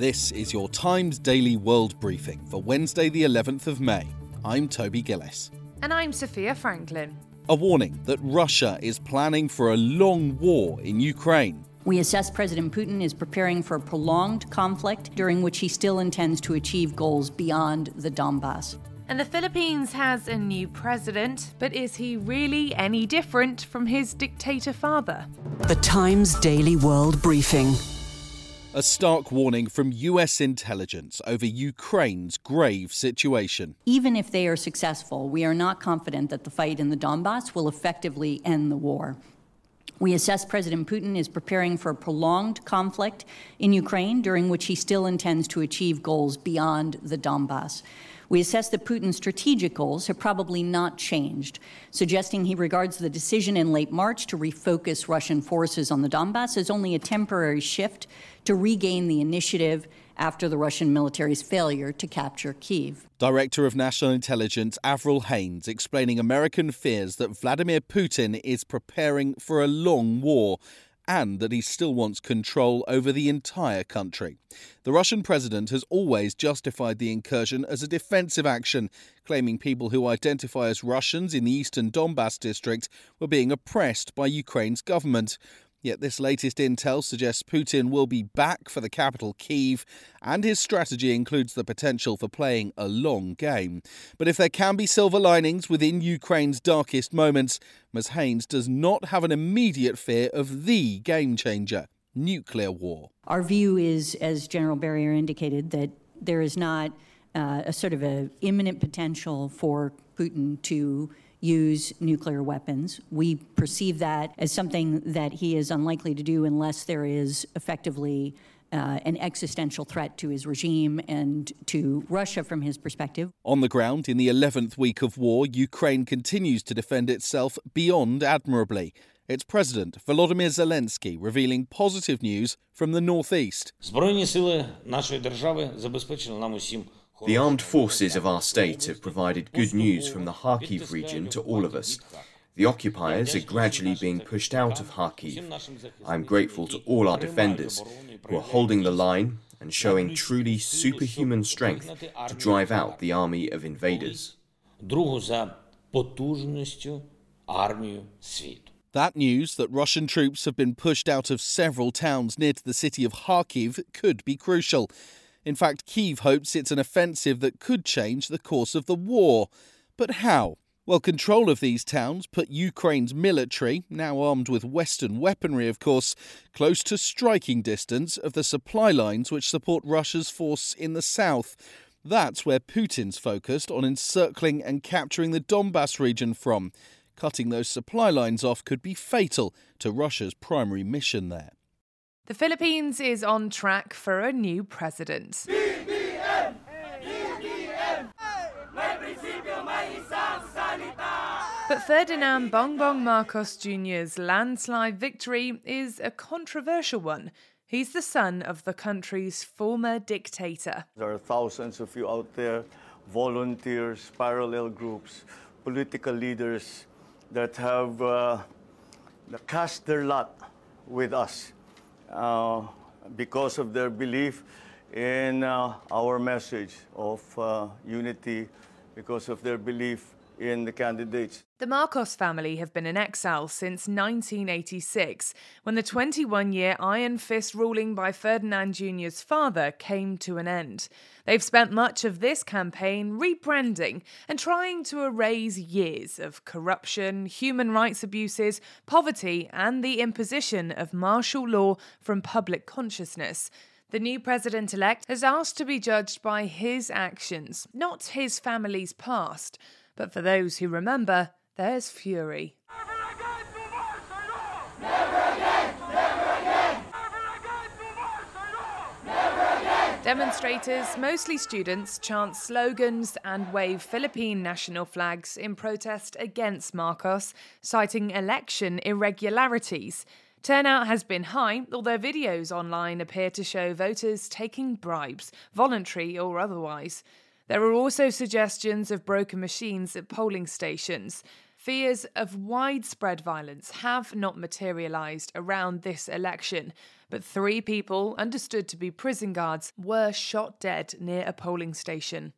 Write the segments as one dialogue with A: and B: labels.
A: This is your Times Daily World Briefing for Wednesday, the 11th of May. I'm Toby Gillis.
B: And I'm Sophia Franklin.
A: A warning that Russia is planning for a long war in Ukraine.
C: We assess President Putin is preparing for a prolonged conflict during which he still intends to achieve goals beyond the Donbass.
B: And the Philippines has a new president, but is he really any different from his dictator father?
D: The Times Daily World Briefing.
A: A stark warning from US intelligence over Ukraine's grave situation.
C: Even if they are successful, we are not confident that the fight in the Donbass will effectively end the war. We assess President Putin is preparing for a prolonged conflict in Ukraine during which he still intends to achieve goals beyond the Donbass. We assess that Putin's strategic goals have probably not changed, suggesting he regards the decision in late March to refocus Russian forces on the Donbass as only a temporary shift to regain the initiative after the Russian military's failure to capture Kiev.
A: Director of National Intelligence Avril Haines explaining American fears that Vladimir Putin is preparing for a long war and that he still wants control over the entire country. The Russian president has always justified the incursion as a defensive action, claiming people who identify as Russians in the eastern Donbass district were being oppressed by Ukraine's government. Yet this latest intel suggests Putin will be back for the capital, Kiev, and his strategy includes the potential for playing a long game. But if there can be silver linings within Ukraine's darkest moments, Ms. Haines does not have an immediate fear of the game changer nuclear war.
C: Our view is, as General Berrier indicated, that there is not uh, a sort of a imminent potential for Putin to use nuclear weapons. We perceive that as something that he is unlikely to do unless there is effectively uh, an existential threat to his regime and to Russia from his perspective.
A: On the ground, in the 11th week of war, Ukraine continues to defend itself beyond admirably. Its president, Volodymyr Zelensky, revealing positive news from the northeast.
E: Збройні сили нашої держави забезпечили нам усім
F: the armed forces of our state have provided good news from the Kharkiv region to all of us. The occupiers are gradually being pushed out of Kharkiv. I'm grateful to all our defenders who are holding the line and showing truly superhuman strength to drive out the army of invaders.
A: That news that Russian troops have been pushed out of several towns near to the city of Kharkiv could be crucial. In fact, Kiev hopes it's an offensive that could change the course of the war. But how? Well, control of these towns put Ukraine's military, now armed with Western weaponry, of course, close to striking distance of the supply lines which support Russia's force in the south. That's where Putin's focused on encircling and capturing the Donbass region from. Cutting those supply lines off could be fatal to Russia's primary mission there.
B: The Philippines is on track for a new president. But Ferdinand Bongbong Marcos Jr.'s landslide victory is a controversial one. He's the son of the country's former dictator.
G: There are thousands of you out there, volunteers, parallel groups, political leaders that have uh, cast their lot with us uh, because of their belief in uh, our message of uh, unity, because of their belief in the.
B: The Marcos family have been in exile since 1986, when the 21 year Iron Fist ruling by Ferdinand Jr.'s father came to an end. They've spent much of this campaign rebranding and trying to erase years of corruption, human rights abuses, poverty, and the imposition of martial law from public consciousness. The new president elect has asked to be judged by his actions, not his family's past. But for those who remember, there's fury. Demonstrators, mostly students, chant slogans and wave Philippine national flags in protest against Marcos, citing election irregularities. Turnout has been high, although videos online appear to show voters taking bribes, voluntary or otherwise. There are also suggestions of broken machines at polling stations. Fears of widespread violence have not materialised around this election, but three people, understood to be prison guards, were shot dead near a polling station.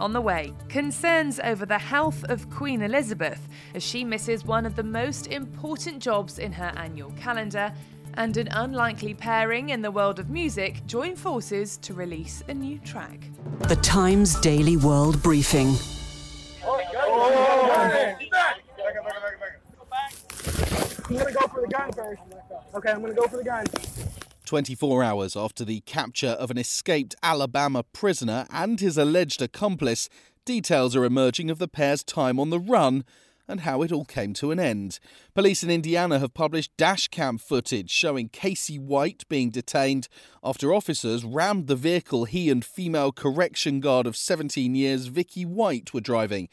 B: On the way, concerns over the health of Queen Elizabeth as she misses one of the most important jobs in her annual calendar, and an unlikely pairing in the world of music join forces to release a new track.
D: The Times Daily World Briefing.
H: I'm gonna go for the gun first. Okay, I'm gonna go for the gun.
A: 24 hours after the capture of an escaped Alabama prisoner and his alleged accomplice, details are emerging of the pair's time on the run and how it all came to an end. Police in Indiana have published dashcam footage showing Casey White being detained after officers rammed the vehicle he and female correction guard of 17 years Vicky White were driving.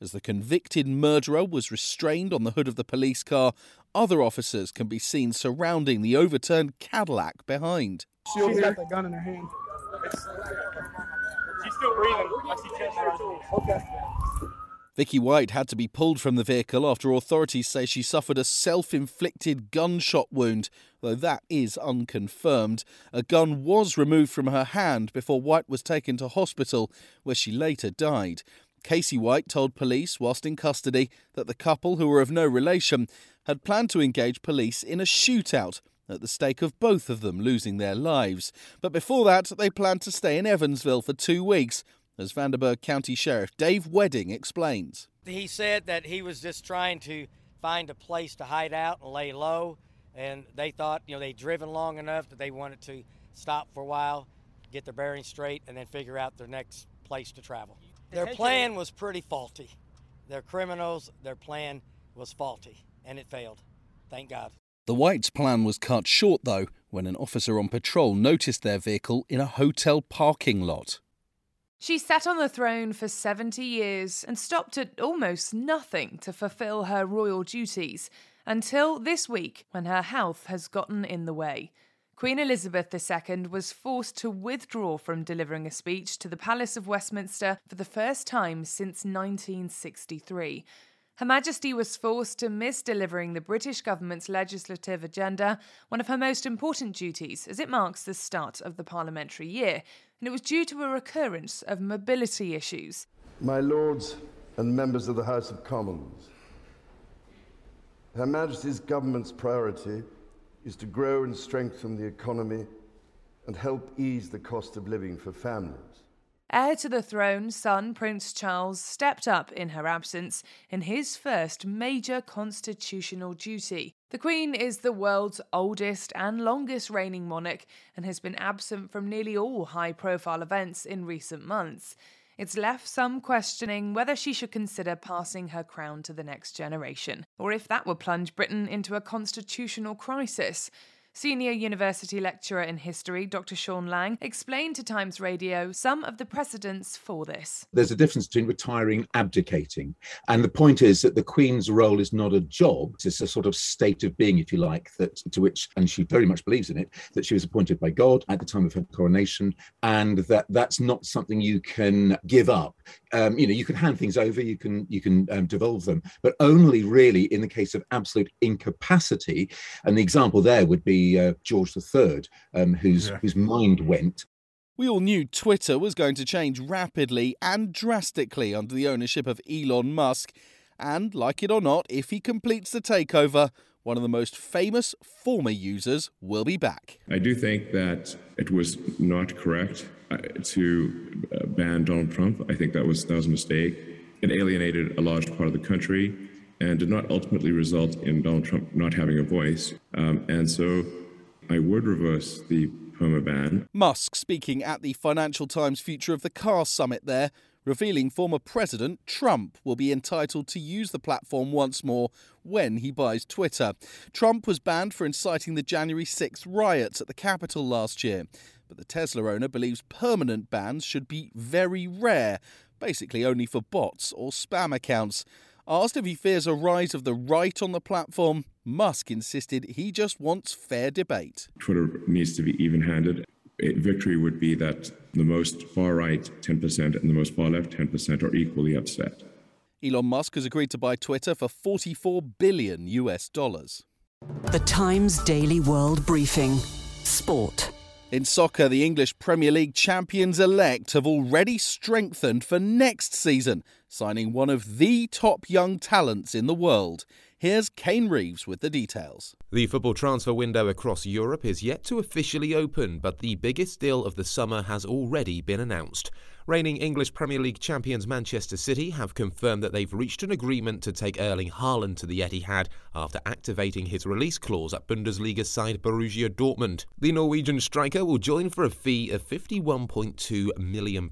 A: As the convicted murderer was restrained on the hood of the police car, other officers can be seen surrounding the overturned Cadillac behind.
H: She's got the gun in her hand.
I: She's still breathing. I see chest.
H: Okay.
A: Vicky White had to be pulled from the vehicle after authorities say she suffered a self inflicted gunshot wound, though that is unconfirmed. A gun was removed from her hand before White was taken to hospital, where she later died. Casey White told police whilst in custody that the couple, who were of no relation, had planned to engage police in a shootout at the stake of both of them losing their lives. But before that, they planned to stay in Evansville for two weeks, as Vanderburgh County Sheriff Dave Wedding explains.
J: He said that he was just trying to find a place to hide out and lay low, and they thought, you know, they'd driven long enough that they wanted to stop for a while, get their bearings straight, and then figure out their next place to travel. Their plan was pretty faulty. They're criminals, their plan was faulty, and it failed. Thank God.
A: The Whites' plan was cut short, though, when an officer on patrol noticed their vehicle in a hotel parking lot.
B: She sat on the throne for 70 years and stopped at almost nothing to fulfill her royal duties until this week when her health has gotten in the way. Queen Elizabeth II was forced to withdraw from delivering a speech to the Palace of Westminster for the first time since 1963. Her Majesty was forced to miss delivering the British government's legislative agenda, one of her most important duties, as it marks the start of the parliamentary year, and it was due to a recurrence of mobility issues.
K: My Lords and members of the House of Commons, Her Majesty's government's priority is to grow and strengthen the economy and help ease the cost of living for families.
B: Heir to the throne, son Prince Charles stepped up in her absence in his first major constitutional duty. The Queen is the world's oldest and longest reigning monarch and has been absent from nearly all high profile events in recent months. It's left some questioning whether she should consider passing her crown to the next generation, or if that would plunge Britain into a constitutional crisis. Senior university lecturer in history, Dr. Sean Lang, explained to Times Radio some of the precedents for this.
L: There's a difference between retiring, and abdicating. And the point is that the Queen's role is not a job, it's a sort of state of being, if you like, that to which, and she very much believes in it, that she was appointed by God at the time of her coronation, and that that's not something you can give up. Um, you know, you can hand things over, you can you can um, devolve them, but only really in the case of absolute incapacity. And the example there would be uh, George III, um, whose yeah. whose mind went.
A: We all knew Twitter was going to change rapidly and drastically under the ownership of Elon Musk. And, like it or not, if he completes the takeover, one of the most famous former users will be back.
M: I do think that it was not correct uh, to uh, ban Donald Trump. I think that was that was a mistake. It alienated a large part of the country and did not ultimately result in Donald Trump not having a voice. Um, and so I would reverse the perma ban.
A: Musk speaking at the Financial Times Future of the Car Summit there, revealing former President Trump will be entitled to use the platform once more when he buys Twitter. Trump was banned for inciting the January 6th riots at the Capitol last year. But the Tesla owner believes permanent bans should be very rare, basically only for bots or spam accounts. Asked if he fears a rise of the right on the platform, Musk insisted he just wants fair debate.
M: Twitter needs to be even handed. Victory would be that the most far right 10% and the most far left 10% are equally upset.
A: Elon Musk has agreed to buy Twitter for 44 billion US dollars.
D: The Times Daily World Briefing Sport.
A: In soccer, the English Premier League champions elect have already strengthened for next season, signing one of the top young talents in the world. Here's Kane Reeves with the details.
N: The football transfer window across Europe is yet to officially open, but the biggest deal of the summer has already been announced. Reigning English Premier League champions Manchester City have confirmed that they've reached an agreement to take Erling Haaland to the Etihad after activating his release clause at Bundesliga side Borussia Dortmund. The Norwegian striker will join for a fee of £51.2 million.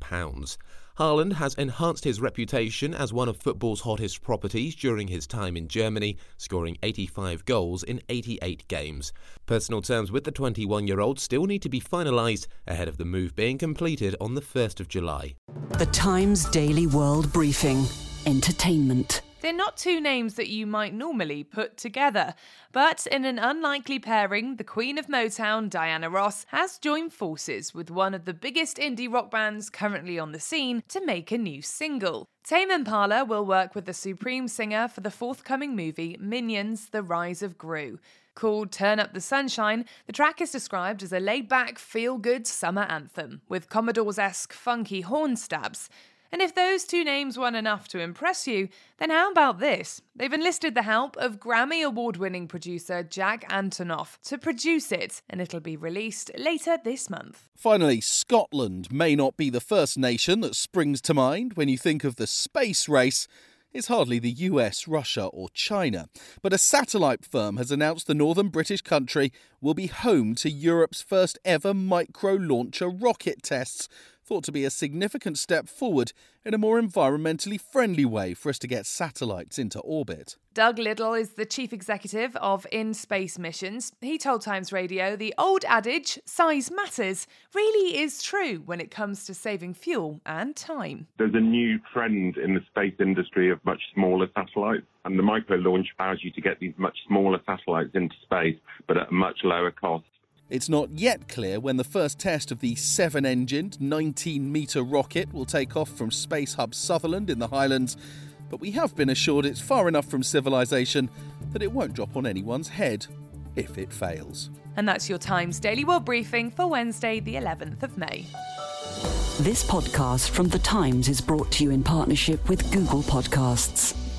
N: Haaland has enhanced his reputation as one of football's hottest properties during his time in Germany, scoring 85 goals in 88 games. Personal terms with the 21 year old still need to be finalised ahead of the move being completed on the 1st of July.
D: The Times Daily World Briefing Entertainment.
B: They're not two names that you might normally put together, but in an unlikely pairing, the Queen of Motown, Diana Ross, has joined forces with one of the biggest indie rock bands currently on the scene to make a new single. Tame Impala will work with the Supreme singer for the forthcoming movie Minions The Rise of Gru. Called Turn Up the Sunshine, the track is described as a laid back, feel good summer anthem, with Commodores esque funky horn stabs. And if those two names weren't enough to impress you, then how about this? They've enlisted the help of Grammy award winning producer Jack Antonoff to produce it, and it'll be released later this month.
A: Finally, Scotland may not be the first nation that springs to mind when you think of the space race. It's hardly the US, Russia, or China. But a satellite firm has announced the northern British country will be home to Europe's first ever micro launcher rocket tests, thought to be a significant step forward in a more environmentally friendly way for us to get satellites into orbit.
B: Doug Liddell is the chief executive of In Space Missions. He told Times Radio the old adage, size matters, really is true when it comes to saving fuel and time.
O: There's a new trend in the space industry of much smaller satellites, and the micro launch allows you to get these much smaller satellites into space, but at a much lower cost.
A: It's not yet clear when the first test of the seven engined, 19 metre rocket will take off from Space Hub Sutherland in the Highlands, but we have been assured it's far enough from civilization that it won't drop on anyone's head if it fails.
B: And that's your Times Daily World Briefing for Wednesday, the 11th of May.
D: This podcast from The Times is brought to you in partnership with Google Podcasts.